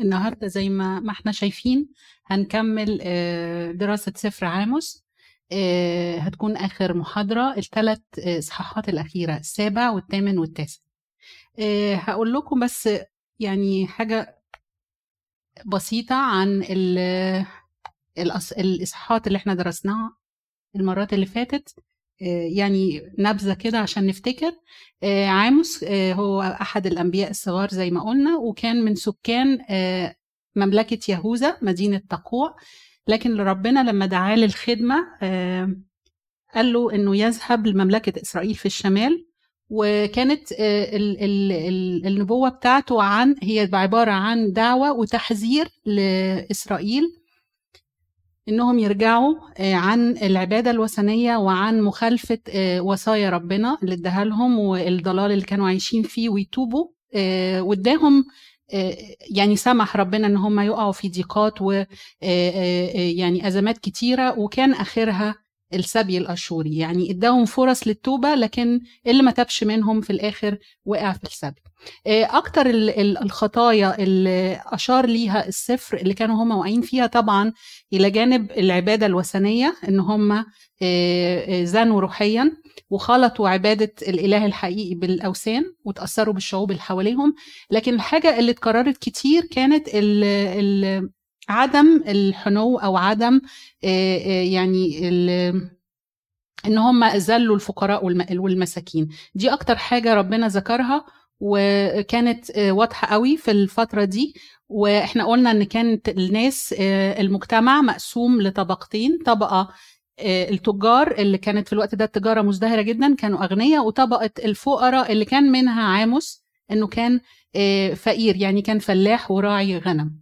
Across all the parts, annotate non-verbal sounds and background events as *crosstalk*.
النهارده زي ما ما إحنا شايفين هنكمل آه، دراسة سفر عاموس. آه، هتكون آخر محاضرة الثلاث إصحاحات الأخيرة السابع والثامن والتاسع. آه، هقول لكم بس يعني حاجة بسيطة عن ال- الأص- الإصحاحات اللي إحنا درسناها المرات اللي فاتت. آه، يعني نبذة كده عشان نفتكر. آه، عاموس آه، هو أحد الأنبياء الصغار زي ما قلنا وكان من سكان آه، مملكة يهوذا مدينة تقوع. لكن ربنا لما دعاه للخدمة آه، قال له إنه يذهب لمملكة إسرائيل في الشمال. وكانت آه، ال- ال- ال- النبوة بتاعته عن هي عبارة عن دعوة وتحذير لإسرائيل. إنهم يرجعوا آه، عن العبادة الوثنية وعن مخالفة آه، وصايا ربنا اللي اداها لهم والضلال اللي كانوا عايشين فيه ويتوبوا. آه، واداهم يعني سمح ربنا إن هم يقعوا في ضيقات ويعني أزمات كتيرة. وكان آخرها السبي الأشوري يعني اداهم فرص للتوبة لكن اللي ما تابش منهم في الآخر وقع في السبي. آه، أكتر ال- ال- الخطايا اللي أشار ليها السفر اللي كانوا هم واقعين فيها طبعا إلى جانب العبادة الوثنية إن هم آه، آه، زنوا روحيا وخلطوا عبادة الإله الحقيقي بالأوثان وتأثروا بالشعوب اللي حواليهم. لكن الحاجة اللي اتكررت كتير كانت ال ال عدم الحنو أو عدم آه، آه، يعني إن هم ذلوا الفقراء والم- والمساكين. دي أكتر حاجة ربنا ذكرها وكانت آه، واضحة قوي في الفترة دي. وإحنا قلنا إن كانت الناس المجتمع مقسوم لطبقتين. طبقة التجار اللي كانت في الوقت ده التجارة مزدهرة جدا كانوا أغنياء. وطبقة الفقراء اللي كان منها عاموس إنه كان فقير يعني كان فلاح وراعي غنم.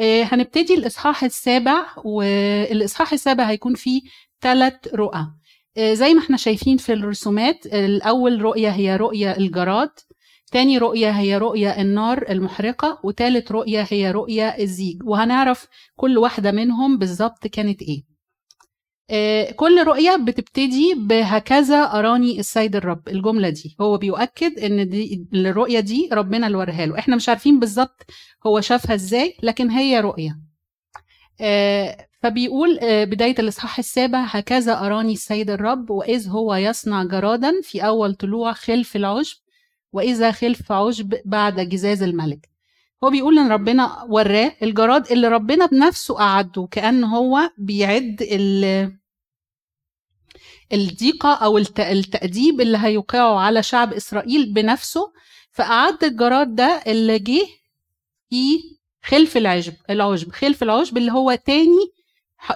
هنبتدي الإصحاح السابع والإصحاح السابع هيكون فيه ثلاث رؤى. آه، زي ما إحنا شايفين في الرسومات الأول رؤية هي رؤية الجراد تاني رؤية هي رؤية النار المحرقة وتالت رؤية هي رؤية الزيج. وهنعرف كل واحدة منهم بالظبط كانت إيه. آه، كل رؤية بتبتدي بهكذا أراني السيد الرب الجملة دي. هو بيؤكد إن دي الرؤية دي ربنا اللي وريها له. إحنا مش عارفين بالظبط هو شافها إزاي لكن هي رؤية. آه، فبيقول آه، بداية الإصحاح السابع هكذا أراني السيد الرب وإذ هو يصنع جرادا في أول طلوع خلف العشب وإذا خلف عشب بعد جزاز الملك. هو بيقول إن ربنا وراه الجراد اللي ربنا بنفسه قعده كأن هو بيعد ال- الضيقة أو الت- التأديب اللي هيوقعه على شعب إسرائيل بنفسه. فأعد الجراد ده اللي جه في خلف العشب العشب خلف العشب اللي هو تاني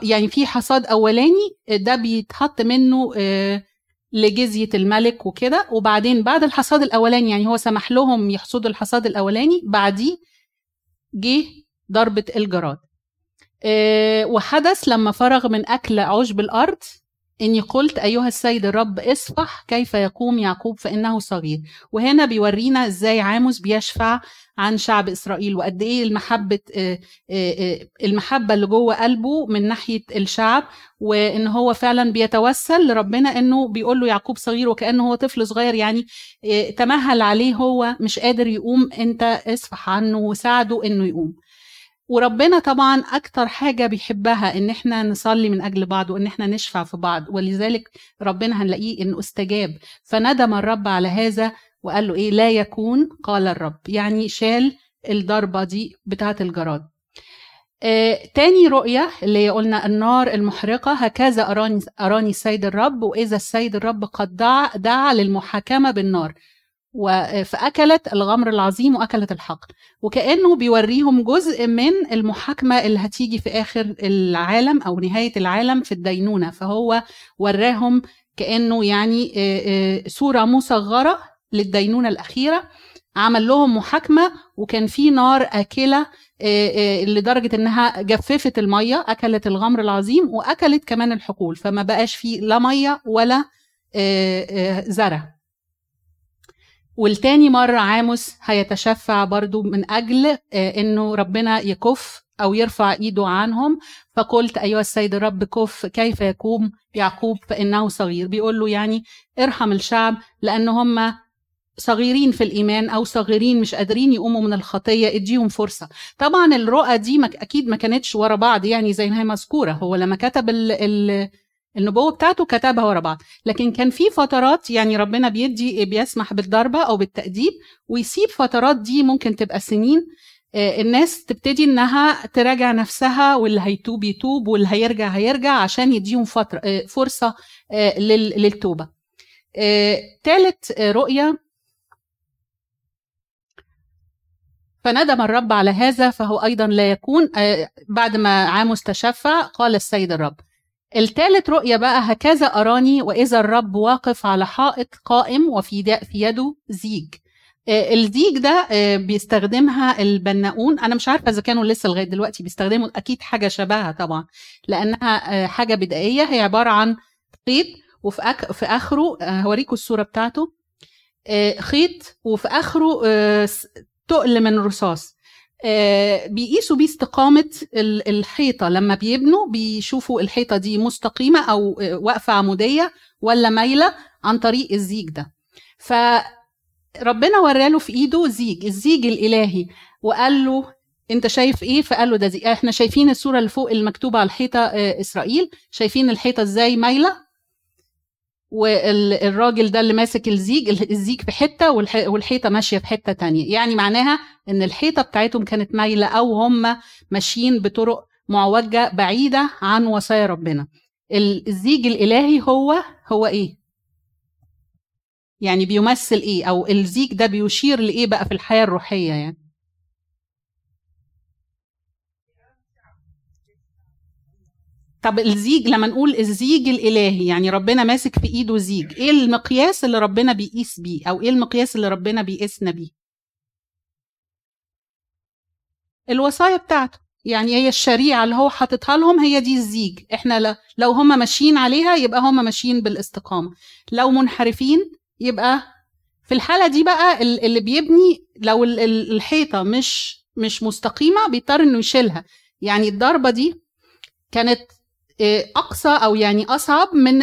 يعني في حصاد أولاني ده بيتحط منه آه، لجزية الملك وكده. وبعدين بعد الحصاد الأولاني يعني هو سمح لهم يحصدوا الحصاد الأولاني بعديه جه ضربة الجراد. آه، وحدث لما فرغ من أكل عشب الأرض إني قلت أيها السيد الرب اصفح كيف يقوم يعقوب فإنه صغير. وهنا بيورينا إزاي عاموس بيشفع عن شعب إسرائيل وقد إيه المحبة آه، آه، آه، المحبة اللي جوه قلبه من ناحية الشعب وإن هو فعلا بيتوسل لربنا إنه بيقول له يعقوب صغير وكأنه هو طفل صغير يعني تمهل عليه هو مش قادر يقوم أنت اصفح عنه وساعده إنه يقوم. وربنا طبعا أكتر حاجة بيحبها إن إحنا نصلي من أجل بعض وإن إحنا نشفع في بعض ولذلك ربنا هنلاقيه إنه استجاب. فندم الرب على هذا وقال له إيه؟ لا يكون قال الرب. يعني شال الضربة دي بتاعة الجراد. آه، تاني رؤية اللي قلنا النار المحرقة. هكذا أراني, أراني السيد الرب وإذا السيد الرب قد دعا, دعا للمحاكمة بالنار. و- فأكلت الغمر العظيم وأكلت الحقل وكأنه بيوريهم جزء من المحاكمة اللي هتيجي في آخر العالم أو نهاية العالم في الدينونة. فهو وراهم كأنه يعني آه، آه، صورة مصغرة للدينونة الأخيرة عمل لهم محاكمة وكان في نار آكلة آه، آه، لدرجة إنها جففت المية أكلت الغمر العظيم وأكلت كمان الحقول فما بقاش فيه لا مية ولا آه، زرع. والتاني مرة عاموس هيتشفع برضو من أجل إنه ربنا يكف أو يرفع إيده عنهم. فقلت أيها السيد الرب كف كيف يقوم يعقوب فإنه صغير. بيقول له يعني ارحم الشعب لأن هم صغيرين في الإيمان أو صغيرين مش قادرين يقوموا من الخطية اديهم فرصة. طبعا الرؤى دي مك أكيد ما كانتش ورا بعض يعني زي ما هي مذكورة. هو لما كتب ال ال النبوة بتاعته كتبها ورا بعض. لكن كان في فترات يعني ربنا بيدي بيسمح بالضربة أو بالتأديب ويسيب فترات دي ممكن تبقى سنين. آه، الناس تبتدي إنها تراجع نفسها واللي هيتوب يتوب واللي هيرجع هيرجع عشان يديهم فترة آه، فرصة آه، للتوبة. ثالث رؤية فندم الرب على هذا فهو أيضا لا يكون بعد ما عاموس تشفع قال السيد الرب. الثالث رؤية بقى هكذا أراني وإذا الرب واقف على حائط قائم وفي في يده زيج. آه، الديك ده آه، بيستخدمها البناؤون. أنا مش عارفة إذا كانوا لسه لغاية دلوقتي بيستخدموا أكيد حاجة شبهها طبعا لأنها آه، حاجة بدائية. هي عبارة عن خيط وفي أك... في آخره هوريكم الصورة بتاعته. خيط وفي آخره تقل من رصاص. بيقيسوا بيه استقامة الحيطة. لما بيبنوا بيشوفوا الحيطة دي مستقيمة أو واقفة عمودية ولا مايلة عن طريق الزيج ده. ف ربنا وراله في إيده زيج الزيج الإلهي. وقال له أنت شايف إيه؟ فقال له ده إحنا شايفين الصورة اللي فوق المكتوبة على الحيطة آه، إسرائيل. شايفين الحيطة إزاي مايلة؟ والراجل ده اللي ماسك الزيج الزيج في حتة والحيطة ماشية في حتة تانية. يعني معناها إن الحيطة بتاعتهم كانت مايلة أو هم ماشيين بطرق معوجة بعيدة عن وصايا ربنا. الزيج الإلهي هو هو إيه؟ يعني بيمثل إيه؟ أو الزيج ده بيشير لإيه بقى في الحياة الروحية يعني؟ طب الزيج لما نقول الزيج الإلهي يعني ربنا ماسك في إيده زيج إيه المقياس اللي ربنا بيقيس بيه؟ أو إيه المقياس اللي ربنا بيقيسنا بيه؟ الوصايا بتاعته. يعني هي الشريعة اللي هو حاططها لهم هي دي الزيج. إحنا لو هم ماشيين عليها يبقى هم ماشيين بالاستقامة. لو منحرفين يبقى في الحالة دي بقى اللي بيبني لو الحيطة مش مش مستقيمة بيضطر إنه يشيلها. يعني الضربة دي كانت أقصى أو يعني أصعب من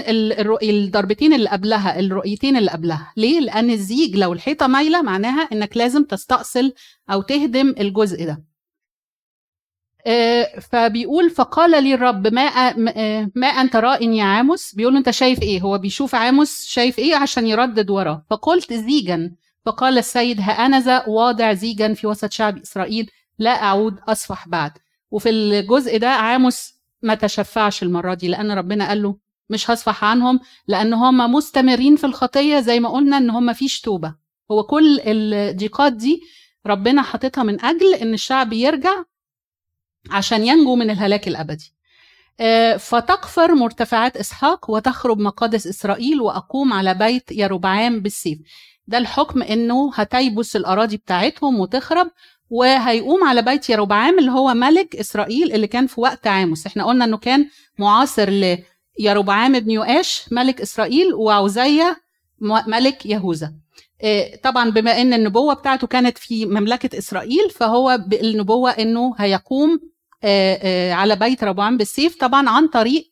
الضربتين اللي قبلها الرؤيتين اللي قبلها. ليه؟ لأن الزيج لو الحيطة مايله معناها إنك لازم تستأصل أو تهدم الجزء ده. آه، فبيقول فقال لي الرب ما آه، ما انت راء يا عاموس؟ بيقول أنت شايف إيه؟ هو بيشوف عاموس شايف إيه عشان يردد وراه. فقلت زيجا. فقال السيد ها أنا ذا واضع زيجا في وسط شعب إسرائيل لا أعود أصفح بعد. وفي الجزء ده عاموس ما تشفعش المرة دي لأن ربنا قال له مش هصفح عنهم لأن هم مستمرين في الخطية زي ما قلنا إن هم فيش توبة. هو كل الضيقات دي ربنا حاططها من أجل إن الشعب يرجع عشان ينجو من الهلاك الأبدي. آه، فتقفر مرتفعات إسحاق وتخرب مقادس إسرائيل وأقوم على بيت يربعام بالسيف. ده الحكم إنه هتيبس الأراضي بتاعتهم وتخرب وهيقوم على بيت يربعام اللي هو ملك إسرائيل اللي كان في وقت عاموس. إحنا قلنا إنه كان معاصر ليربعام بن يؤاش ملك إسرائيل وعزية ملك يهوذا. آه، طبعا بما إن النبوة بتاعته كانت في مملكة إسرائيل فهو بالنبوة إنه هيقوم آه، آه، على بيت ربوعام بالسيف طبعا عن طريق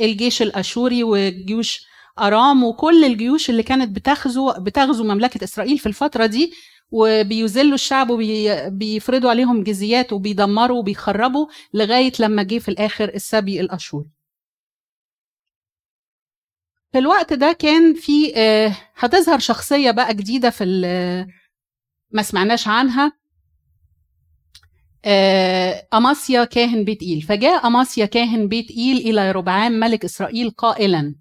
الجيش الأشوري وجيوش أرام وكل الجيوش اللي كانت بتغزو بتغزو مملكة إسرائيل في الفترة دي وبيذلوا الشعب وبيفرضوا عليهم جزيات وبيدمروا وبيخربوا لغاية لما جه في الآخر السبي الاشوري في الوقت ده كان في آه، هتظهر شخصية بقى جديدة في ما سمعناش عنها. آه، أماسيا كاهن بيت إيل. فجاء أماسيا كاهن بيت إيل إلى ربعام ملك إسرائيل قائلا.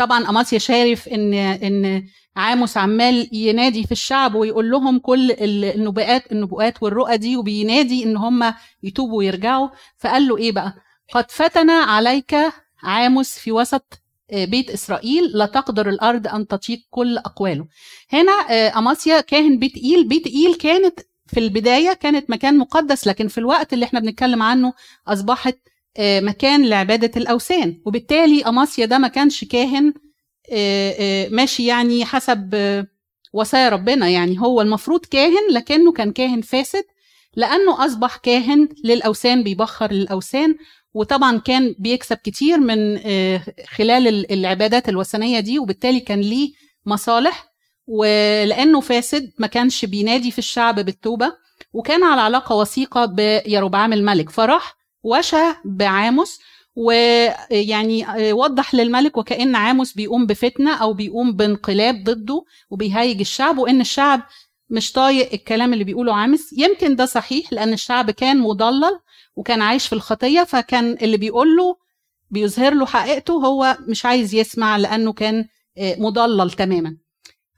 طبعا أماسيا شايف إن إن عاموس عمال ينادي في الشعب ويقول لهم كل النبوءات النبوءات والرؤى دي وبينادي إن هم يتوبوا ويرجعوا. فقال له إيه بقى؟ قد فتن عليك عاموس في وسط آه، بيت إسرائيل لا تقدر الأرض أن تطيق كل أقواله. هنا آه، أماسيا كاهن بيت إيل. بيت إيل كانت في البداية كانت مكان مقدس لكن في الوقت اللي إحنا بنتكلم عنه أصبحت آه، مكان لعبادة الأوثان. وبالتالي أماسيا ده ما كانش كاهن آه، آه، ماشي يعني حسب وصايا ربنا. يعني هو المفروض كاهن لكنه كان كاهن فاسد لأنه أصبح كاهن للأوثان بيبخر للأوثان. وطبعا كان بيكسب كتير من خلال العبادات الوثنية دي. وبالتالي كان ليه مصالح. ولأنه فاسد ما كانش بينادي في الشعب بالتوبة. وكان على علاقة وثيقة بيروبعام الملك فراح وشى بعاموس ويعني وضح للملك وكأن عاموس بيقوم بفتنة أو بيقوم بانقلاب ضده وبيهيج الشعب وإن الشعب مش طايق الكلام اللي بيقوله عامس. يمكن ده صحيح لأن الشعب كان مضلل وكان عايش في الخطية فكان اللي بيقول له بيظهر له حقيقته هو مش عايز يسمع لأنه كان آه، مضلل تماما.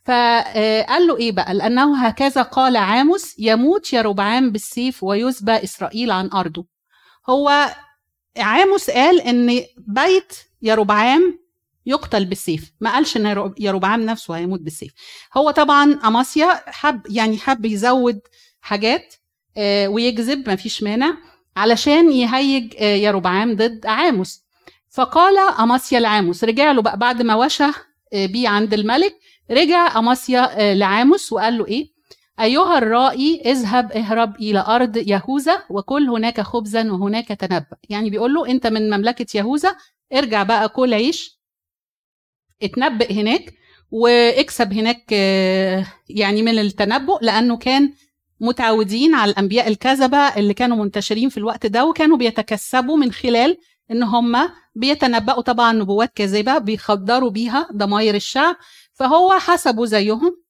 فقال له إيه بقى؟ لأنه هكذا قال عاموس يموت يربعام بالسيف ويسبى إسرائيل عن أرضه. هو عاموس قال إن بيت يربعام يقتل بالسيف. ما قالش إن يربعام نفسه هيموت بالسيف. هو طبعا أماسيا حب يعني حب يزود حاجات آه، ويجذب ما فيش مانع علشان يهيج آه، يربعام ضد عاموس. فقال أماسيا لعاموس رجع له بقى بعد ما وشى آه، بيه عند الملك رجع أماسيا لعاموس وقال له إيه؟ أيها الرائي اذهب اهرب إلى أرض يهوذا وكل هناك خبزا وهناك تنبأ. يعني بيقول له أنت من مملكة يهوذا ارجع بقى كل عيش اتنبأ هناك واكسب هناك آه، يعني من التنبؤ لأنه كان متعودين على الأنبياء الكذبة اللي كانوا منتشرين في الوقت ده وكانوا بيتكسبوا من خلال إن هم بيتنبأوا. طبعا نبوات كاذبة بيخدروا بيها ضماير الشعب فهو حسبوا زيهم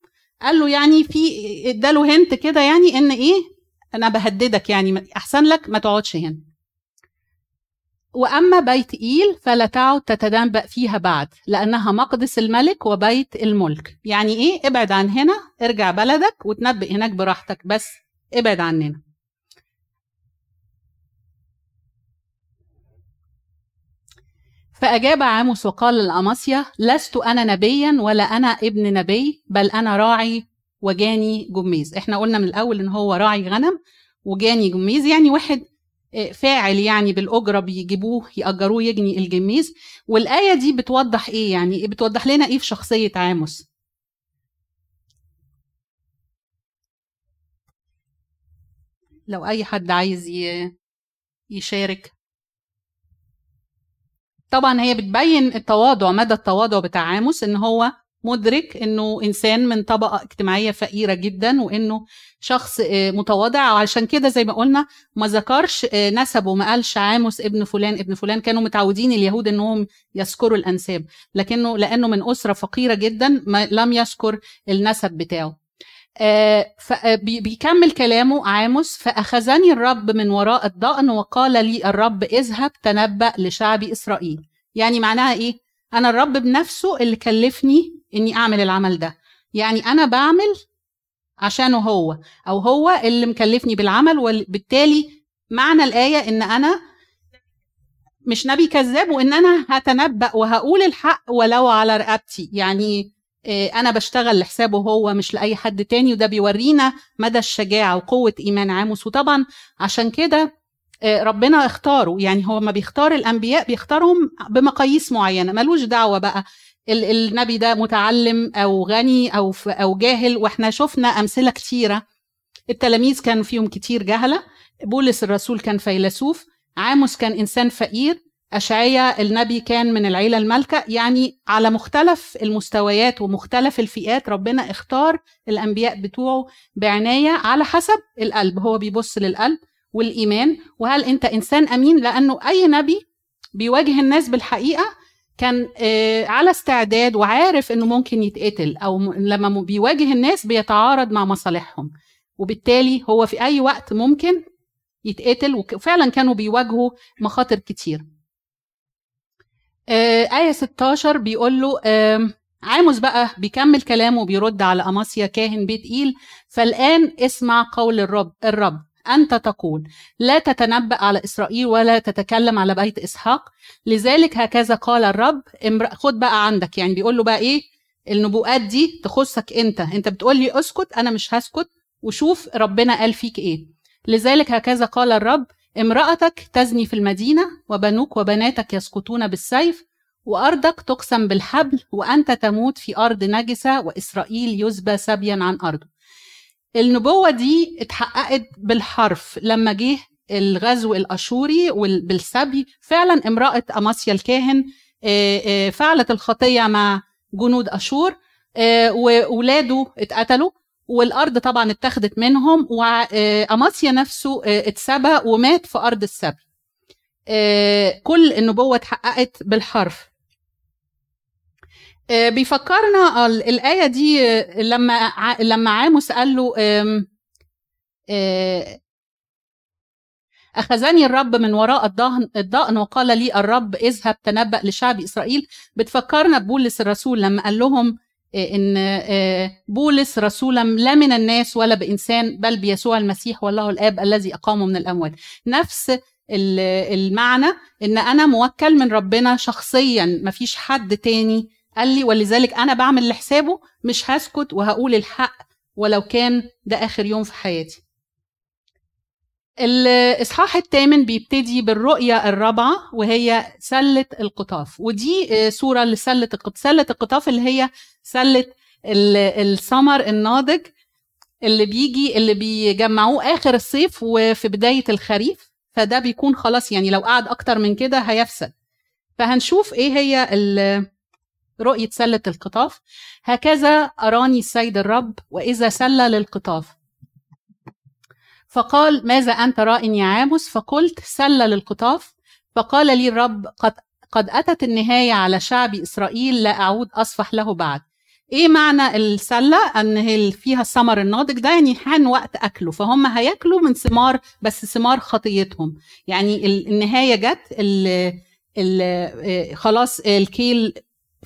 قال له يعني في اداله هنت كده يعني إن إيه؟ أنا بهددك يعني أحسن لك ما تقعدش هنا. وأما بيت إيل فلا تعد تتنبأ فيها بعد لأنها مقدس الملك وبيت الملك. يعني إيه؟ ابعد عن هنا ارجع بلدك وتنبئ هناك براحتك بس ابعد عننا. فأجاب عاموس وقال لأماسيا لست أنا نبيا ولا أنا ابن نبي بل أنا راعي وجاني جميز. إحنا قلنا من الأول إن هو راعي غنم وجاني جميز يعني واحد آه، فاعل يعني بالأجرة بيجيبوه يأجروه يجني الجميز. والآية دي بتوضح إيه؟ يعني بتوضح لنا إيه في شخصية عاموس؟ لو أي حد عايز يشارك. طبعا هي بتبين التواضع مدى التواضع بتاع عاموس إن هو مدرك إنه إنسان من طبقة اجتماعية فقيرة جدا وإنه شخص آه، متواضع. وعشان كده زي ما قلنا ما ذكرش آه، نسبه ما قالش عاموس ابن فلان ابن فلان. كانوا متعودين اليهود إنهم يذكروا الأنساب لكنه لأنه من أسرة فقيرة جدا ما لم يذكر النسب بتاعه. بيكمل كلامه عاموس فأخذني الرب من وراء الضأن وقال لي الرب اذهب تنبأ لشعب إسرائيل. يعني معناها إيه؟ أنا الرب بنفسه اللي كلفني إني أعمل العمل ده. يعني أنا بعمل عشانه هو أو هو اللي مكلفني بالعمل وبالتالي معنى الآية إن أنا مش نبي كذاب وإن أنا هتنبأ وهقول الحق ولو على رقبتي. يعني أنا بشتغل لحسابه هو مش لأي حد تاني وده بيورينا مدى الشجاعة وقوة إيمان عاموس. وطبعا عشان كده آه، ربنا اختاره. يعني هو ما بيختار الأنبياء بيختارهم بمقاييس معينة. ملوش دعوة بقى. النبي ده متعلم أو غني أو أو جاهل وإحنا شفنا أمثلة كتيرة. التلاميذ كان فيهم كتير جهلة. بولس الرسول كان فيلسوف. عاموس كان إنسان فقير. أشعية النبي كان من العيلة المالكة. يعني على مختلف المستويات ومختلف الفئات ربنا اختار الأنبياء بتوعه بعناية على حسب القلب. هو بيبص للقلب والإيمان. وهل أنت إنسان أمين؟ لأنه أي نبي بيواجه الناس بالحقيقة كان آه، على استعداد وعارف إنه ممكن يتقتل أو لما بيواجه الناس بيتعارض مع مصالحهم. وبالتالي هو في أي وقت ممكن يتقتل. وفعلا كانوا بيواجهوا مخاطر كتير. آية 16 بيقول له عاموس بقى بيكمل كلامه وبيرد على أماسيا كاهن بيت إيل فالآن اسمع قول الرب الرب أنت تقول لا تتنبأ على إسرائيل ولا تتكلم على بيت إسحاق لذلك هكذا قال الرب خد بقى عندك يعني بيقول له بقى إيه النبوءات دي تخصك أنت أنت بتقول لي اسكت أنا مش هسكت وشوف ربنا قال فيك إيه. لذلك هكذا قال الرب امرأتك تزني في المدينة وبنوك وبناتك يسقطون بالسيف وأرضك تقسم بالحبل وأنت تموت في أرض نجسة وإسرائيل يسبى سبيا عن أرضه. النبوة دي اتحققت بالحرف لما جه الغزو الأشوري بالسبي. فعلا امرأة أماسيا الكاهن فعلت الخطية مع جنود أشور وولاده اتقتلوا. والأرض طبعا اتاخدت منهم واماسيا نفسه اتسبى ومات في أرض السبي كل النبوة اتحققت بالحرف. بيفكرنا الآية دي لما لما عاموس قال له أخذني الرب من وراء الضهن الضأن وقال لي الرب اذهب تنبأ لشعب إسرائيل. بتفكرنا بولس الرسول لما قال لهم إن بولس رسولا لا من الناس ولا بإنسان بل بيسوع المسيح والله الآب الذي أقامه من الأموات. نفس المعنى إن أنا موكل من ربنا شخصيا مفيش حد تاني. قال لي ولذلك أنا بعمل لحسابه مش هسكت وهقول الحق ولو كان ده آخر يوم في حياتي. الإصحاح الثامن بيبتدي بالرؤية الرابعة وهي سلة القطاف. ودي صورة لسلة القطاف. سلة القطاف اللي هي سلة السمر الناضج اللي بيجي اللي بيجمعوه آخر الصيف وفي بداية الخريف. فده بيكون خلاص يعني لو قعد أكتر من كده هيفسد. فهنشوف إيه هي رؤية سلة القطاف. هكذا أراني السيد الرب وإذا سلة للقطاف. فقال ماذا أنت راء يا عامس فقلت سلة للقطاف. فقال لي الرب قد, قد أتت النهاية على شعب إسرائيل لا أعود أصفح له بعد. إيه معنى السلة؟ أن هي فيها الثمر الناضج ده يعني حان وقت أكله. فهم هياكلوا من ثمار بس ثمار خطيتهم. يعني النهاية جت ال خلاص الكيل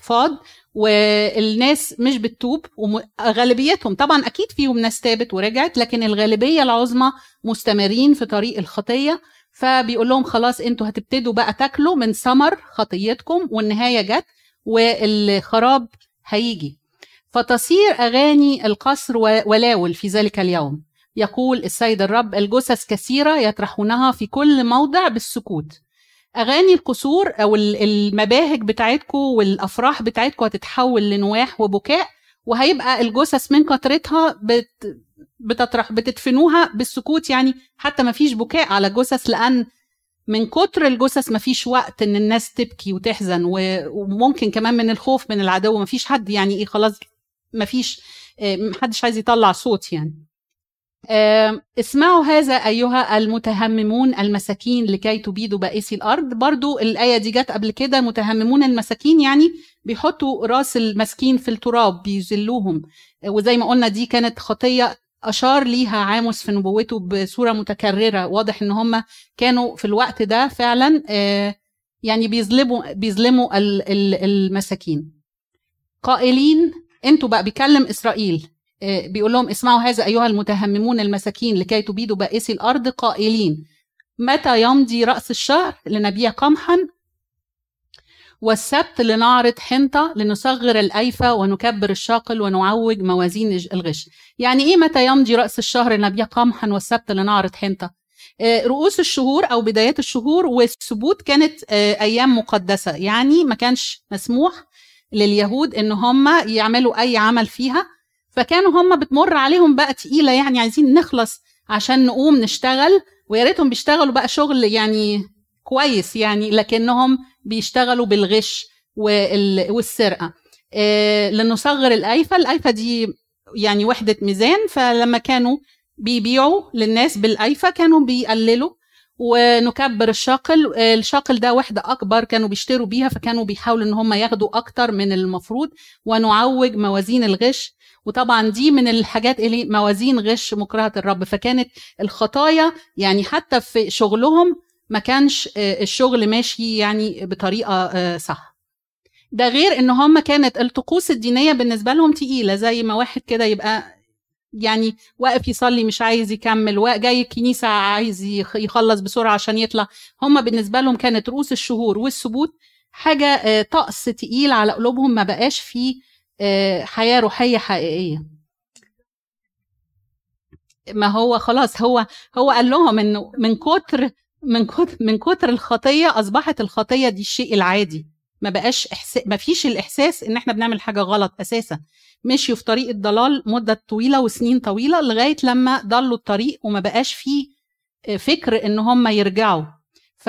فاض والناس مش بتتوب وغالبيتهم طبعا أكيد فيهم ناس تابت ورجعت لكن الغالبية العظمى مستمرين في طريق الخطية. فبيقول لهم خلاص أنتوا هتبتدوا بقى تاكلوا من ثمر خطيتكم والنهاية جت والخراب هيجي. فتصير أغاني القصر ولاول في ذلك اليوم. يقول السيد الرب الجثث كثيرة يطرحونها في كل موضع بالسكوت. أغاني القصور أو المباهج بتاعتكم والأفراح بتاعتكم هتتحول لنواح وبكاء وهيبقى الجثث من كترتها بت بتطرح بتدفنوها بالسكوت يعني حتى ما فيش بكاء على جثث لأن من كتر الجثث ما فيش وقت إن الناس تبكي وتحزن وممكن كمان من الخوف من العدو ما فيش حد يعني إيه خلاص ما فيش محدش عايز يطلع صوت يعني. اسمعوا هذا أيها المتهممون المساكين لكي تبيدوا بائسي الأرض. برضو الآية دي جت قبل كده متهممون المساكين يعني بيحطوا رأس المسكين في التراب بيذلوهم. وزي ما قلنا دي كانت خطية أشار ليها عاموس في نبوته بصورة متكررة واضح إن هم كانوا في الوقت ده فعلا يعني بيظلموا بيظلموا المساكين. قائلين أنتوا بقى بيكلم إسرائيل. بيقول لهم اسمعوا هذا أيها المتهممون المساكين لكي تبيدوا بائسي الأرض قائلين متى يمضي رأس الشهر لنبيع قمحا؟ والسبت لنعرض حنطة لنصغر الأيفة ونكبر الشاقل ونعوج موازين الغش. يعني إيه متى يمضي رأس الشهر لنبيع قمحا والسبت لنعرض حنطة؟ رؤوس الشهور أو بدايات الشهور والسبوت كانت أيام مقدسة. يعني ما كانش مسموح لليهود إن هم يعملوا أي عمل فيها. فكانوا هم بتمر عليهم بقى تقيلة يعني عايزين نخلص عشان نقوم نشتغل ويا ريتهم بيشتغلوا بقى شغل يعني كويس يعني لكنهم بيشتغلوا بالغش والسرقة. إيه لنصغر الايفه الايفه دي يعني وحدة ميزان فلما كانوا بيبيعوا للناس بالايفه كانوا بيقللوا ونكبر الشاقل. الشاقل ده وحدة أكبر كانوا بيشتروا بيها فكانوا بيحاولوا إن هم ياخدوا أكتر من المفروض ونعوج موازين الغش وطبعا دي من الحاجات اللي موازين غش مكرهة الرب. فكانت الخطايا يعني حتى في شغلهم ما كانش الشغل ماشي يعني بطريقة صح. ده غير إن هم كانت الطقوس الدينية بالنسبة لهم تقيلة زي ما واحد كده يبقى يعني واقف يصلي مش عايز يكمل جاي الكنيسة عايز يخلص بسرعة عشان يطلع. هم بالنسبة لهم كانت رؤوس الشهور والسبوت حاجة طقس تقيل على قلوبهم ما بقاش فيه حياة روحية حقيقية. ما هو خلاص هو هو قال لهم إنه من كتر من كتر من كتر الخطية أصبحت الخطية دي الشيء العادي. ما بقاش إحساس ما فيش الإحساس إن إحنا بنعمل حاجة غلط أساسا. مشيوا في طريق الضلال مدة طويلة وسنين طويلة لغاية لما ضلوا الطريق وما بقاش فيه فكر إن هم يرجعوا. ف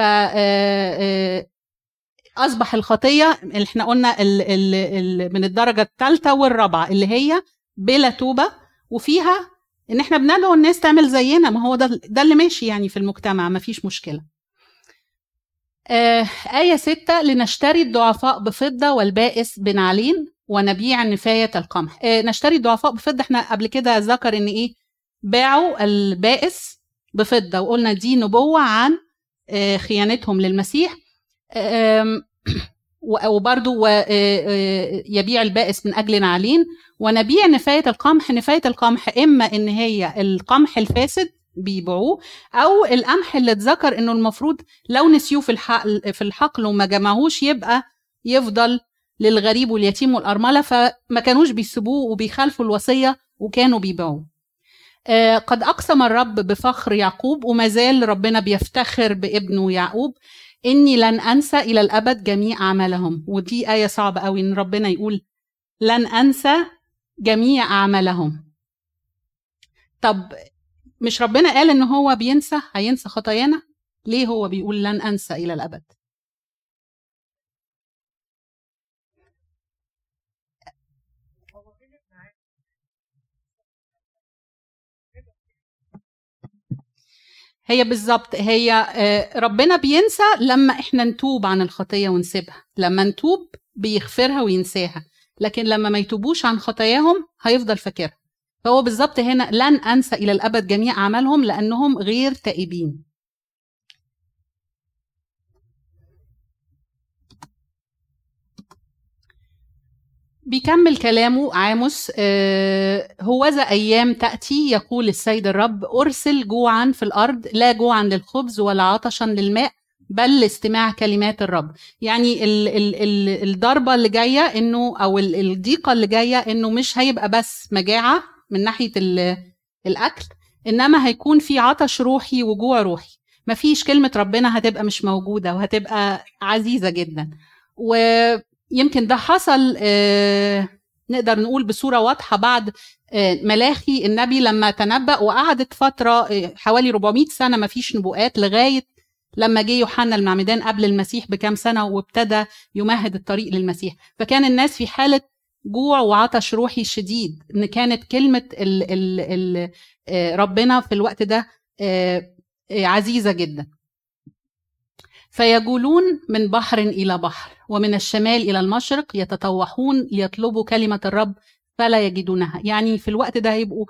أصبح الخطية اللي إحنا قلنا ال ال ال من الدرجة الثالثه والرابعة اللي هي بلا توبة وفيها إن إحنا بندعو الناس تعمل زينا ما هو ده ده اللي ماشي يعني في المجتمع ما فيش مشكلة. آه آية ستة لنشتري الضعفاء بفضة والبائس بنعلين ونبيع نفاية القمح. آه نشتري الضعفاء بفضة إحنا قبل كده ذكر إن إيه؟ باعوا البائس بفضة وقلنا دي نبوة عن آه خيانتهم للمسيح. وبرضو يبيع البائس من أجل نعلين ونبيع نفاية القمح. نفاية القمح إما إن هي القمح الفاسد بيبيعوه أو القمح اللي اتذكر إنه المفروض لو نسيوه في الحقل في الحقل وما جمعوش يبقى يفضل للغريب واليتيم والأرملة فما كانوش بيسيبوه وبيخالفوا الوصية وكانوا بيبيعوه. آه قد أقسم الرب بفخر يعقوب وما زال ربنا بيفتخر بابنه يعقوب. إني لن أنسى إلى الأبد جميع أعمالهم. ودي آية صعبة قوي إن ربنا يقول لن أنسى جميع أعمالهم. طب مش ربنا قال إن هو بينسى؟ هينسى خطايانا؟ ليه هو بيقول لن أنسى إلى الأبد؟ هي بالظبط هي آه، ربنا بينسى لما إحنا نتوب عن الخطية ونسيبها لما نتوب بيغفرها وينساها لكن لما ما يتوبوش عن خطاياهم هيفضل فاكرها. فهو بالظبط هنا لن أنسى إلى الأبد جميع أعمالهم لأنهم غير تائبين. بيكمل كلامه عاموس آه هوذا أيام تأتي يقول السيد الرب أرسل جوعا في الأرض لا جوعا للخبز ولا عطشا للماء بل لاستماع كلمات الرب. يعني ال ال ال الضربة اللي جاية إنه أو الضيقة اللي جاية إنه مش هيبقى بس مجاعة من ناحية الأكل إنما هيكون في عطش روحي وجوع روحي. مفيش كلمة ربنا هتبقى مش موجودة وهتبقى عزيزة جدا. ويمكن ده حصل آه، نقدر نقول بصورة واضحة بعد آه، ملاخي النبي لما تنبأ وقعدت فترة آه، حوالي 400 سنة مفيش نبوءات لغاية لما جه يوحنا المعمدان قبل المسيح بكام سنة وابتدى يمهد الطريق للمسيح. فكان الناس في حالة جوع وعطش روحي شديد إن كانت كلمة ال ال ال آه، ربنا في الوقت ده عزيزة جدا. فيجولون من بحر إلى بحر ومن الشمال إلى المشرق يتطوحون ليطلبوا كلمة الرب فلا يجدونها. يعني في الوقت ده هيبقوا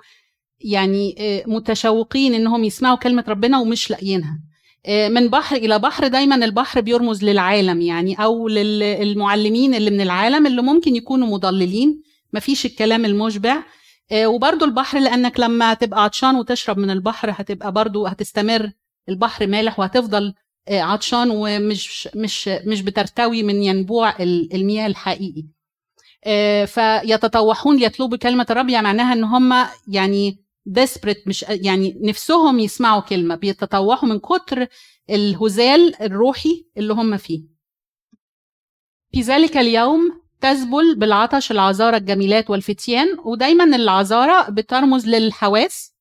يعني متشوقين إنهم يسمعوا كلمة ربنا ومش لاقيينها. آه، من بحر إلى بحر دايما البحر بيرمز للعالم يعني أو للمعلمين اللي من العالم اللي ممكن يكونوا مضللين. مفيش الكلام المشبع. آه، وبرضو البحر لأنك لما تبقى عطشان وتشرب من البحر هتبقى برضو هتستمر. البحر مالح وهتفضل آه، عطشان ومش مش مش بترتوي من ينبوع المياه الحقيقي. فيتطوحون ليطلبوا كلمة الرب يعني معناها إن هم يعني ديسبريت مش يعني نفسهم يسمعوا كلمة بيتطوحوا من كتر الهزال الروحي اللي هم فيه. في ذلك اليوم تذبل بالعطش العذارى الجميلات والفتيان ودايما العذارى بترمز للحواس آه،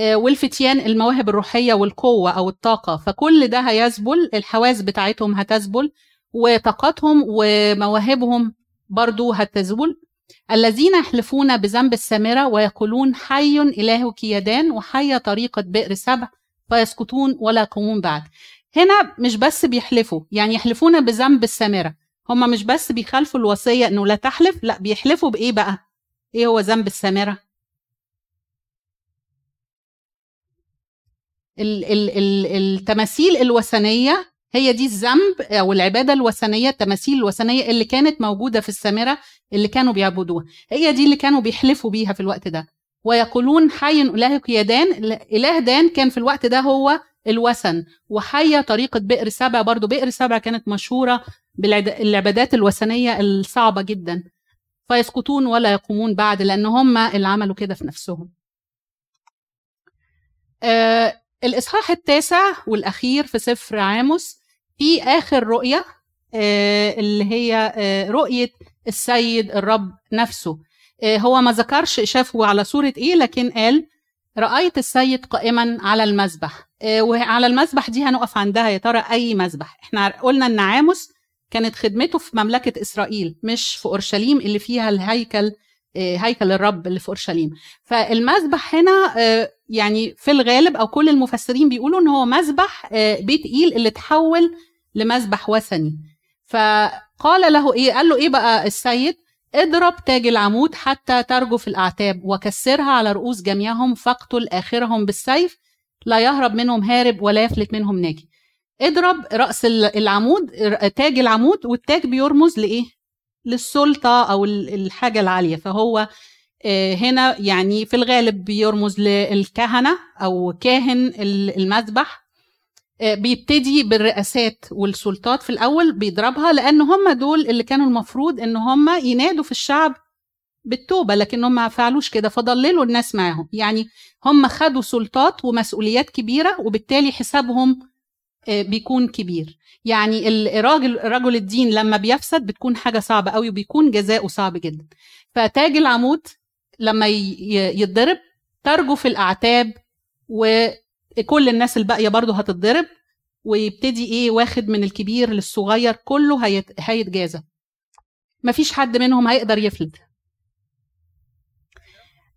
والفتيان المواهب الروحية والقوة أو الطاقة. فكل ده هيذبل الحواس بتاعتهم هتذبل وطاقتهم ومواهبهم برضو هتذبل الذين يحلفون بذنب السامرة ويقولون حي إلهك يدان وحي طريقة بئر سبع فيسقطون ولا يقومون بعد. هنا مش بس بيحلفوا يعني يحلفون بذنب السامرة. هم مش بس بيخالفوا الوصية إنه لا تحلف لا بيحلفوا بإيه بقى؟ إيه هو ذنب السامرة؟ ال ال ال التماثيل الوثنية هي دي الذنب أو العبادة الوثنية التماثيل الوثنية اللي كانت موجودة في السامرة اللي كانوا بيعبدوها. هي دي اللي كانوا بيحلفوا بيها في الوقت ده. ويقولون حي الهك يا دان إله دان كان في الوقت ده هو الوثن. وحية طريقة بئر سبع برضو بئر سبع كانت مشهورة بالعبادات الوثنية الصعبة جدا. فيسقطون ولا يقومون بعد لأن هم اللي عملوا كده في نفسهم. آه الإصحاح التاسع والأخير في سفر عاموس في آخر رؤية آه، اللي هي آه، رؤية السيد الرب نفسه. آه، هو ما ذكرش شافه على صورة إيه لكن قال رأيت السيد قائما على المذبح. وعلى المذبح دي هنقف عندها يا ترى أي مذبح؟ إحنا قلنا إن عاموس كانت خدمته في مملكة إسرائيل مش في أورشليم اللي فيها الهيكل هيكل الرب اللي في أورشليم. فالمذبح هنا آه، يعني في الغالب أو كل المفسرين بيقولوا إن هو مذبح آه، بيت إيل اللي تحول لمذبح وثني. فقال له إيه قال له إيه بقى السيد؟ اضرب تاج العمود حتى ترجف الأعتاب وكسرها على رؤوس جميعهم فاقتل آخرهم بالسيف لا يهرب منهم هارب ولا يفلت منهم ناجي. اضرب رأس العمود تاج العمود والتاج بيرمز لإيه؟ للسلطة أو الحاجة العالية. فهو آه، هنا يعني في الغالب بيرمز للكهنة أو كاهن المذبح. آه، بيبتدي بالرئاسات والسلطات في الأول بيضربها لأن هم دول اللي كانوا المفروض إن هم ينادوا في الشعب بالتوبة لكن هم ما فعلوش كده فضللوا الناس معاهم. يعني هم خدوا سلطات ومسؤوليات كبيرة وبالتالي حسابهم بيكون كبير. يعني الراجل رجل الدين لما بيفسد بتكون حاجة صعبة قوي وبيكون جزاؤه صعب جدا. فتاج العمود لما يتضرب ترجف الأعتاب وكل الناس الباقية برضه هتتضرب ويبتدي إيه واخد من الكبير للصغير كله هيتجازى. مفيش حد منهم هيقدر يفلت.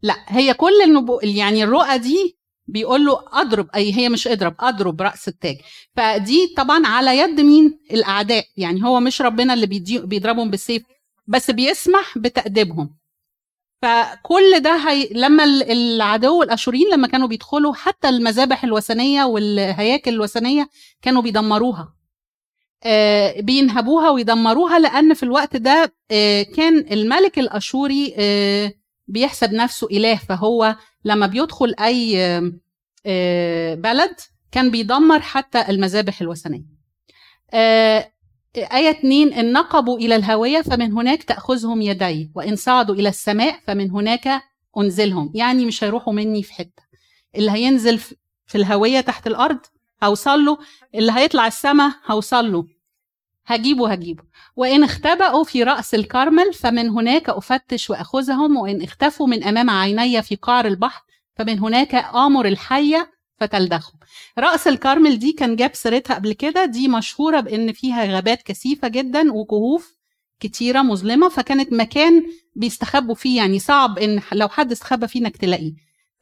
لا هي كل النبو يعني الرؤى دي بيقول له اضرب أي هي مش اضرب اضرب رأس التاج. فدي طبعا على يد مين؟ الأعداء. يعني هو مش ربنا اللي بيضربهم بالسيف بس بيسمح بتأديبهم. فكل ده هي... لما العدو الاشوريين لما كانوا بيدخلوا حتى المذابح الوثنية والهياكل الوثنية كانوا بيدمروها. آه بينهبوها ويدمروها لأن في الوقت ده آه كان الملك الأشوري آه بيحسب نفسه إله فهو لما بيدخل أي آه، بلد كان بيدمر حتى المذابح الوثنية. آه، آية 2 إن نقبوا إلى الهوية فمن هناك تأخذهم يدي وإن صعدوا إلى السماء فمن هناك أنزلهم. يعني مش هيروحوا مني في حتة. اللي هينزل في الهوية تحت الأرض هوصل له اللي هيطلع السماء هوصل له. هجيبه هجيبه. وإن اختبأوا في رأس الكرمل فمن هناك أفتش وأخذهم وإن اختفوا من أمام عيني في قعر البحر فمن هناك آمر الحية فتلدخهم رأس الكرمل دي كان جاب سيرتها قبل كده دي مشهورة بإن فيها غابات كثيفة جدا وكهوف كتيرة مظلمة فكانت مكان بيستخبوا فيه يعني صعب إن لو حد استخبى فيه إنك تلاقيه.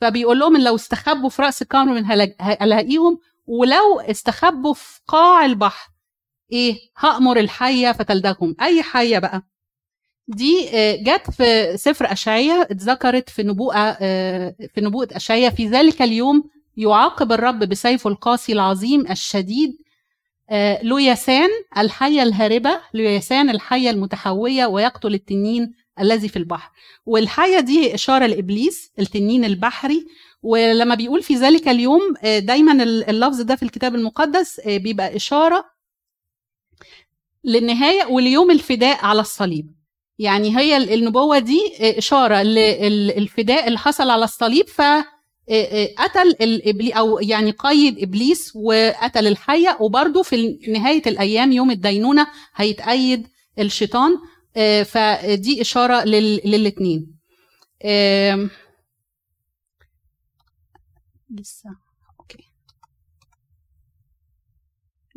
فبيقول لهم إن لو استخبوا في رأس الكرمل هلاقيهم ولو استخبوا في قاع البحر إيه هأمر الحية فتلدغهم. أي حية بقى؟ دي آه، جت في سفر أشعية اتذكرت في نبوءة آه، في نبوءة أشعية في ذلك اليوم يعاقب الرب بسيفه القاسي العظيم الشديد آه، لويسان الحية الهاربة لويسان الحية المتحوية ويقتل التنين الذي في البحر. والحية دي إشارة لإبليس التنين البحري. ولما بيقول في ذلك اليوم دايما اللفظ ده في الكتاب المقدس بيبقى إشارة للنهاية وليوم الفداء على الصليب. يعني هي النبوة دي إشارة للفداء اللي حصل على الصليب ف قتل الابليس أو يعني قيد إبليس وقتل الحية. وبرده في نهاية الأيام يوم الدينونة هيتأيد الشيطان. فدي إشارة للاثنين لسه.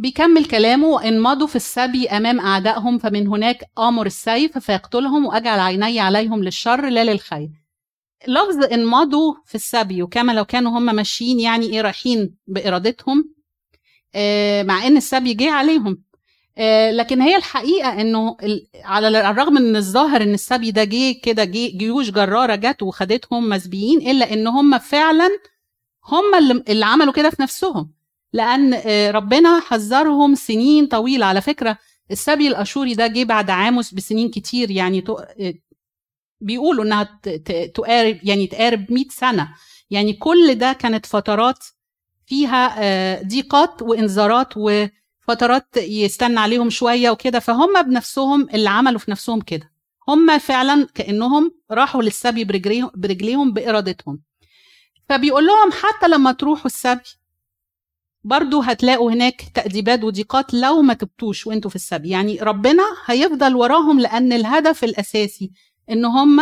بيكمل كلامه وإن مضوا في السبي أمام أعدائهم فمن هناك آمر السيف فيقتلهم وأجعل عيني عليهم للشر لا للخير. لفظ إن مضوا في السبي وكما لو كانوا هم ماشيين يعني إيه رايحين بإرادتهم آه مع إن السبي جه عليهم. آه لكن هي الحقيقة إنه على الرغم من الظاهر إن السبي ده جه كده جه جيوش جرارة جت وخدتهم مسبيين إلا إن هم فعلا هم اللي عملوا كده في نفسهم. لأن آه، ربنا حذرهم سنين طويلة. على فكرة السبي الأشوري ده جه بعد عاموس بسنين كتير يعني آه، بيقولوا إنها تقارب يعني تقارب 100 سنة. يعني كل ده كانت فترات فيها آه، ضيقات وإنذارات وفترات يستنى عليهم شوية وكده. فهم بنفسهم اللي عملوا في نفسهم كده. هم فعلا كأنهم راحوا للسبي برجليهم, برجليهم بإرادتهم. فبيقول لهم حتى لما تروحوا السبي برضو هتلاقوا هناك تأديبات وضيقات لو ما تبتوش وانتوا في السبي. يعني ربنا هيفضل وراهم لأن الهدف الأساسي إن هم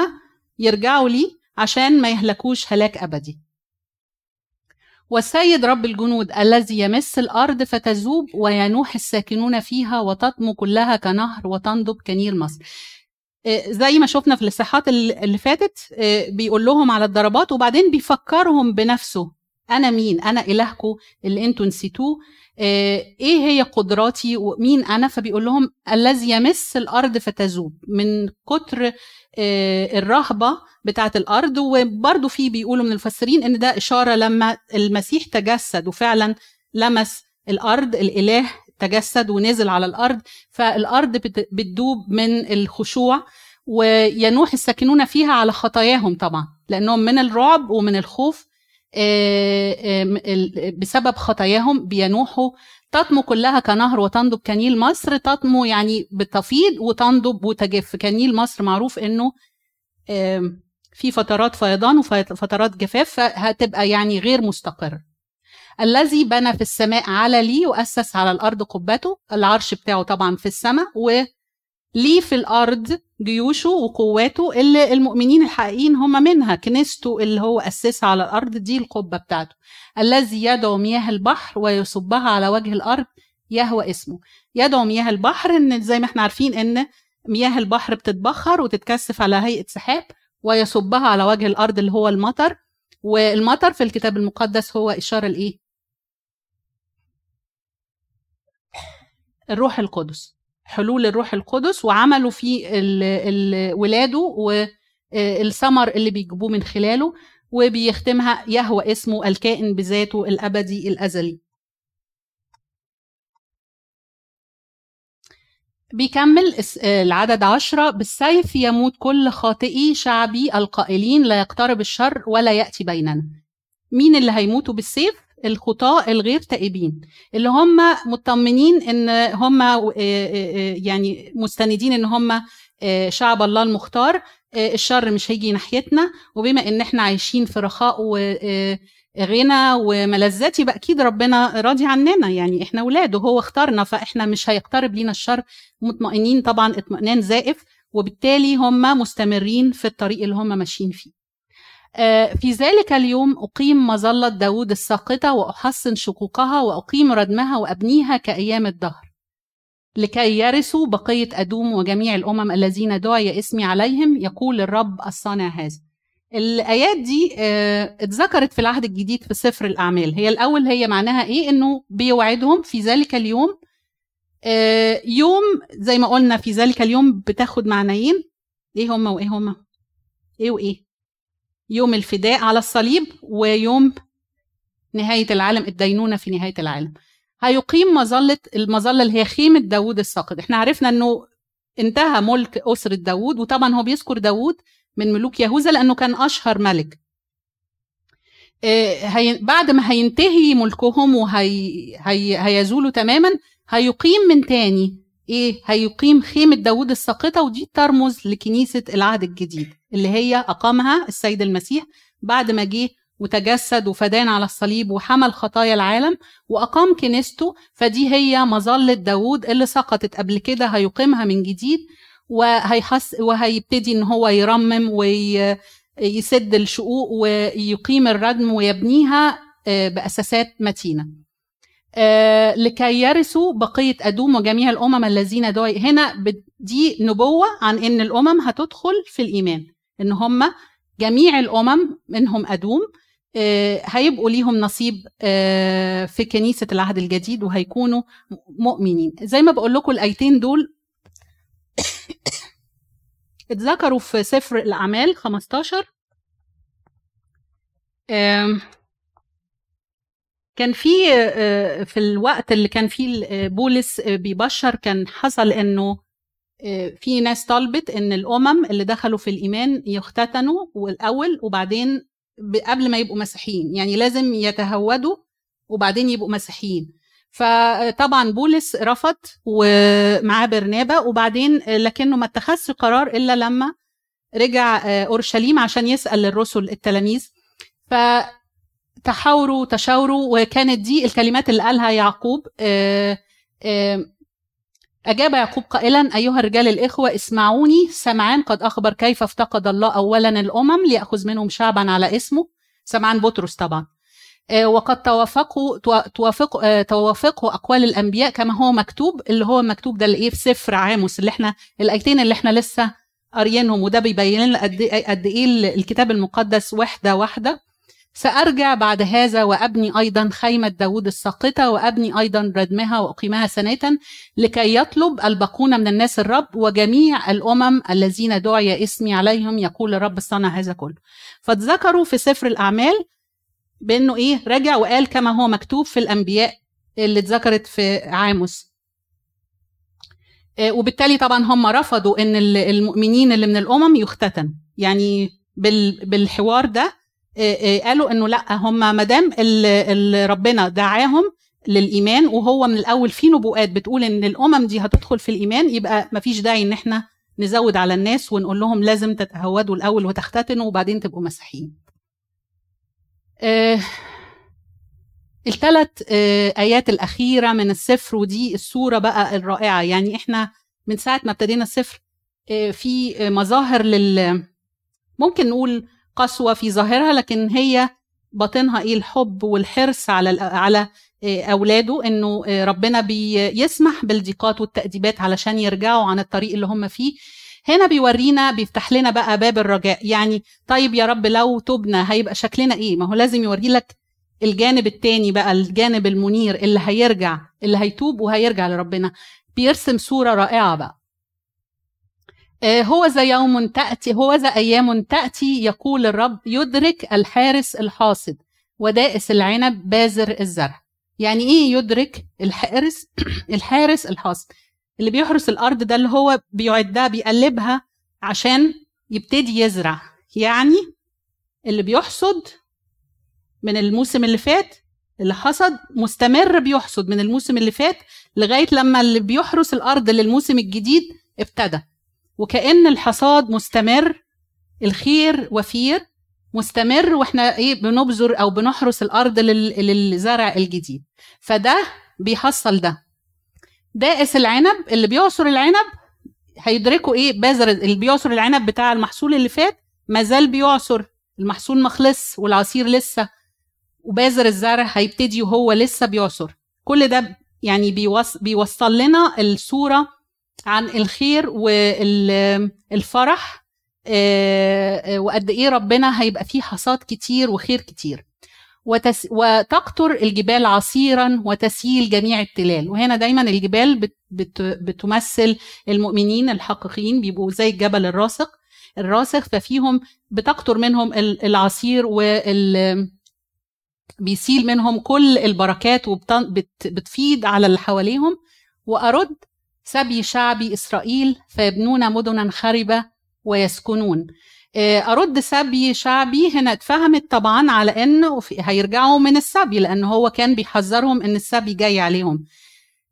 يرجعوا لي عشان ما يهلكوش هلاك أبدي. والسيد رب الجنود الذي يمس الأرض فتذوب وينوح الساكنون فيها وتطمو كلها كنهر وتنضب كنيل مصر. آه، زي ما شفنا في الاصحاحات اللي فاتت آه، بيقول لهم على الضربات وبعدين بيفكرهم بنفسه. أنا مين؟ أنا الهكم اللي أنتوا نسيتوه. آه، إيه هي قدراتي؟ ومين أنا؟ فبيقول لهم الذي يمس الأرض فتذوب. من كتر الرهبة بتاعه الأرض. وبرده في بيقولوا من المفسرين إن ده إشارة لما المسيح تجسد. وفعلا لمس الأرض الإله تجسد ونزل على الأرض. فالأرض بتدوب من الخشوع. وينوح الساكنون فيها على خطاياهم طبعا. لأنهم من الرعب ومن الخوف. بسبب خطاياهم بينوحوا. تطمو كلها كنهر وتنضب كنيل مصر. تطمو يعني بتفيض وتنضب وتجف. كنيل مصر معروف إنه في فترات فيضان وفترات جفاف فهتبقى يعني غير مستقر. الذي بنى في السماء على لي وأسس على الأرض قبته. العرش بتاعه طبعا في السماء ولي في الأرض جيوشه وقواته اللي المؤمنين الحقيقيين هم منها كنيسته اللي هو أسسها على الأرض دي القبة بتاعته. الذي يدعو مياه البحر ويصبها على وجه الأرض يهوى اسمه. يدعو مياه البحر إن زي ما إحنا عارفين إن مياه البحر بتتبخر وتتكثف على هيئة سحاب ويصبها على وجه الأرض اللي هو المطر. والمطر في الكتاب المقدس هو إشارة لإيه؟ الروح القدس. حلول الروح القدس وعملوا فيه ولاده والثمر اللي بيجيبوه من خلاله وبيختمها يهوى اسمه الكائن بذاته الأبدي الأزلي. بيكمل العدد عشرة. بالسيف يموت كل خاطئي شعبي القائلين لا يقترب الشر ولا يأتي بيننا. مين اللي هيموتوا بالسيف؟ الخطاة الغير تائبين اللي هم مطمنين إن هم آه، آه، آه، يعني مستندين إن هم شعب الله المختار الشر مش هيجي ناحيتنا وبما إن إحنا عايشين في رخاء وغنى وملذات يبقى أكيد ربنا راضي عننا يعني إحنا ولاده هو اختارنا فإحنا مش هيقترب لينا الشر مطمئنين طبعا اطمئنان زائف وبالتالي هم مستمرين في الطريق اللي هم ماشيين فيه. في ذلك اليوم أقيم مظلة داود الساقطة وأحصن شقوقها وأقيم ردمها وأبنيها كأيام الدهر لكي يرثوا بقية أدوم وجميع الأمم الذين دعي اسمي عليهم يقول الرب الصانع هذا. الآيات دي آه، اتذكرت في العهد الجديد في سفر الأعمال. هي الأول هي معناها إيه؟ إنه بيوعدهم في ذلك اليوم آه، يوم زي ما قلنا في ذلك اليوم بتاخد معنيين. إيه هما وإيه هما؟ إيه وإيه؟ يوم الفداء على الصليب ويوم نهاية العالم الدينونة في نهاية العالم. هيقيم مظلة المظلة اللي هي خيمة داوود الساقط. إحنا عرفنا انه انتهى ملك أسرة داوود وطبعا هو بيذكر داوود من ملوك يهوذا لأنه كان أشهر ملك. آه، هي بعد ما هينتهي ملكهم وهيزولوا هي تماما هيقيم من تاني. إيه؟ هيقيم خيمة داوود الساقطة ودي ترمز لكنيسة العهد الجديد. اللي هي أقامها السيد المسيح بعد ما جه وتجسد وفدان على الصليب وحمل خطايا العالم وأقام كنيسته فدي هي مظلة داوود اللي سقطت. قبل كده هيقيمها من جديد وهيحس وهيبتدي إن هو يرمم ويسد الشقوق ويقيم الردم ويبنيها آه، بأساسات متينة. آه، لكي يرثوا بقية أدوم وجميع الأمم الذين دعي هنا دي نبوة عن إن الأمم هتدخل في الإيمان. إن هم جميع الأمم منهم أدوم آه، هيبقوا ليهم نصيب آه، في كنيسة العهد الجديد وهيكونوا مؤمنين. زي ما بقول لكم الآيتين دول *coughs* اتذكروا في سفر الأعمال 15 كان في آه، في الوقت اللي كان فيه بولس بيبشر كان حصل إنه في ناس طلبت إن الأمم اللي دخلوا في الإيمان يختتنوا الأول وبعدين قبل ما يبقوا مسيحيين. يعني لازم يتهودوا وبعدين يبقوا مسيحيين. فطبعا بولس رفض ومعاه برنابا وبعدين لكنه ما اتخذش قرار إلا لما رجع أورشليم عشان يسأل الرسل التلاميذ. ف تحاوروا تشاوروا وكانت دي الكلمات اللي قالها يعقوب آه، آه، أجاب يعقوب قائلا أيها الرجال الإخوة اسمعوني. سمعان قد أخبر كيف افتقد الله أولا الأمم ليأخذ منهم شعبا على اسمه. سمعان بطرس طبعا. آه، وقد توافقوا توافقوا توافقوا أقوال الأنبياء كما هو مكتوب اللي هو مكتوب ده اللي إيه في سفر عاموس اللي إحنا الآيتين اللي إحنا لسه قاريينهم وده بيبين لنا قد إيه قد إيه الكتاب المقدس وحدة واحدة. سأرجع بعد هذا وأبني أيضا خيمة داود الساقطة وأبني أيضا ردمها وأقيمها سنة لكي يطلب الباقون من الناس الرب وجميع الأمم الذين دعي اسمي عليهم يقول الرب صنع هذا كله. فتذكروا في سفر الأعمال بأنه إيه رجع وقال كما هو مكتوب في الأنبياء اللي اتذكرت في عاموس. آه، وبالتالي طبعا هم رفضوا إن المؤمنين اللي من الأمم يختتن. يعني بالحوار ده قالوا إنه لأ هم ما دام ربنا دعاهم للإيمان وهو من الأول في نبوءات بتقول إن الأمم دي هتدخل في الإيمان يبقى ما فيش داعي إن إحنا نزود على الناس ونقول لهم لازم تتهودوا الأول وتختتنوا وبعدين تبقوا مسيحيين. آه الثلاث آه آيات الأخيرة من السفر ودي الصورة بقى الرائعة يعني إحنا من ساعة ما ابتدينا السفر آه في مظاهر لل ممكن نقول قسوة في ظاهرها لكن هي باطنها إيه؟ الحب والحرص على على آه، أولاده إنه آه، ربنا بيسمح بالضيقات والتأديبات علشان يرجعوا عن الطريق اللي هم فيه. هنا بيورينا بيفتح لنا بقى باب الرجاء. يعني طيب يا رب لو تبنا هيبقى شكلنا إيه؟ ما هو لازم يوري لك الجانب التاني بقى الجانب المنير اللي هيرجع اللي هيتوب وهيرجع لربنا. بيرسم صورة رائعة بقى. هو ذا يوم تأتي هو ذا أيام تأتي يقول الرب يدرك الحارس الحاصد ودائس العنب بازر الزرع. يعني إيه يدرك الحارس؟ *clears throat* الحارس الحاصد. اللي بيحرس الأرض ده اللي هو بيعدها بيقلبها عشان يبتدي يزرع. يعني اللي بيحصد من الموسم اللي فات اللي حصد مستمر بيحصد من الموسم اللي فات لغاية لما اللي بيحرس الأرض للموسم الجديد ابتدى. وكأن الحصاد مستمر الخير وفير مستمر وإحنا إيه بنبذر أو بنحرس الأرض للزرع الجديد. فده بيحصل ده. دائس العنب اللي بيعصر العنب هيدركوا إيه بذر اللي بيعصر العنب بتاع المحصول اللي فات ما زال بيعصر. المحصول مخلص والعصير لسه وبازر الزرع هيبتدي وهو لسه بيعصر. كل ده يعني بيوصل لنا الصورة عن الخير والفرح آه، آه، وقد إيه ربنا هيبقى فيه حصاد كتير وخير كتير. وتس وتقطر الجبال عصيرا وتسيل جميع التلال. وهنا دايما الجبال بت بت بتمثل المؤمنين الحقيقيين بيبقوا زي الجبل الراسخ الراسخ ففيهم بتقطر منهم العصير وال بيسيل منهم كل البركات وبتفيض على اللي حواليهم. وأرد سبي شعبي إسرائيل فيبنون مدنا خربة ويسكنون. آه، أرد سبي شعبي هنا اتفهمت طبعا على أنه هيرجعوا من السبي لأن هو كان بيحذرهم أن السبي جاي عليهم.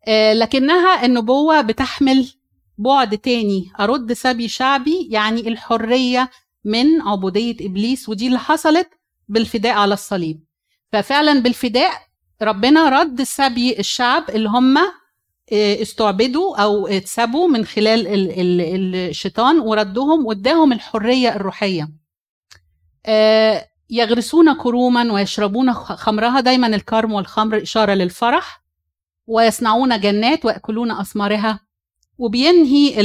آه، لكنها النبوة بتحمل بعد تاني. أرد سبي شعبي يعني الحرية من عبودية إبليس ودي اللي حصلت بالفداء على الصليب. ففعلا بالفداء ربنا رد سبي الشعب اللي هم استعبدوا أو اتسبوا من خلال الشيطان وردهم واداهم الحرية الروحية. آه، يغرسون كروما ويشربون خمرها دايما الكرم والخمر إشارة للفرح ويصنعون جنات ويأكلون أثمارها وبينهي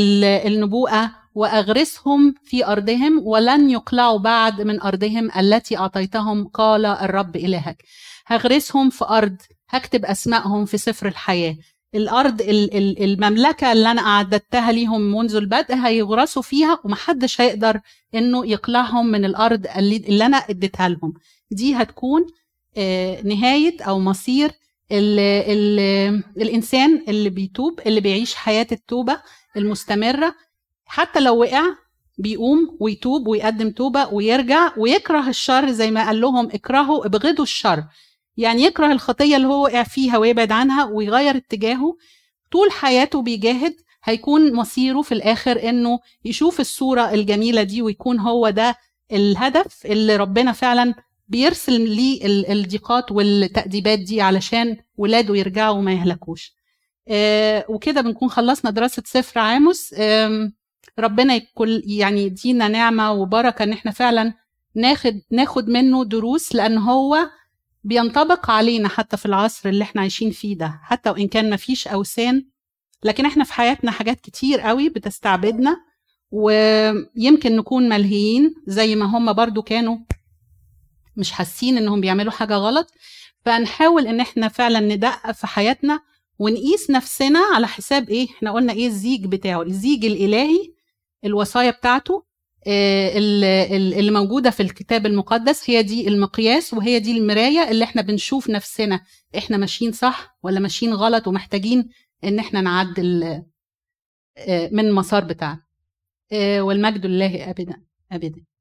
النبوءة وأغرسهم في أرضهم ولن يقلعوا بعد من أرضهم التي أعطيتهم قال الرب إلهك. هغرسهم في أرض هكتب اسمائهم في سفر الحياة. الأرض المملكة اللي أنا أعددتها ليهم منذ البدء هيغرسوا فيها ومحدش هيقدر إنه يقلعهم من الأرض اللي, أنا اديتها لهم. دي هتكون آه، نهاية أو مصير ال ال الإنسان اللي بيتوب اللي بيعيش حياة التوبة المستمرة. حتى لو وقع بيقوم ويتوب ويقدم توبة ويرجع ويكره الشر زي ما قال لهم اكرهوا ابغضوا الشر. يعني يكره الخطية اللي هو وقع فيها ويبعد عنها ويغير اتجاهه طول حياته بيجاهد هيكون مصيره في الآخر إنه يشوف الصورة الجميلة دي ويكون هو ده الهدف اللي ربنا فعلا بيرسل ليه الضيقات والتأديبات دي علشان ولاده يرجعوا وما يهلكوش. آه وكده بنكون خلصنا دراسة سفر عاموس. آه ربنا يكون يعني يدينا نعمة وبركة إن إحنا فعلا ناخد ناخد منه دروس لأن هو بينطبق علينا حتى في العصر اللي إحنا عايشين فيه ده حتى وإن كان مفيش أوثان لكن إحنا في حياتنا حاجات كتير قوي بتستعبدنا ويمكن نكون ملهيين زي ما هم برضو كانوا مش حاسين إنهم بيعملوا حاجة غلط. فنحاول إن إحنا فعلا ندقق في حياتنا ونقيس نفسنا على حساب إيه؟ إحنا قلنا إيه الزيج بتاعه؟ الزيج الإلهي الوصايا بتاعته اللي موجودة في الكتاب المقدس هي دي المقياس وهي دي المراية اللي إحنا بنشوف نفسنا. إحنا ماشيين صح ولا ماشيين غلط ومحتاجين ان إحنا نعدل آه، من المسار بتاعنا؟ آه، والمجد لله أبدا أبدا.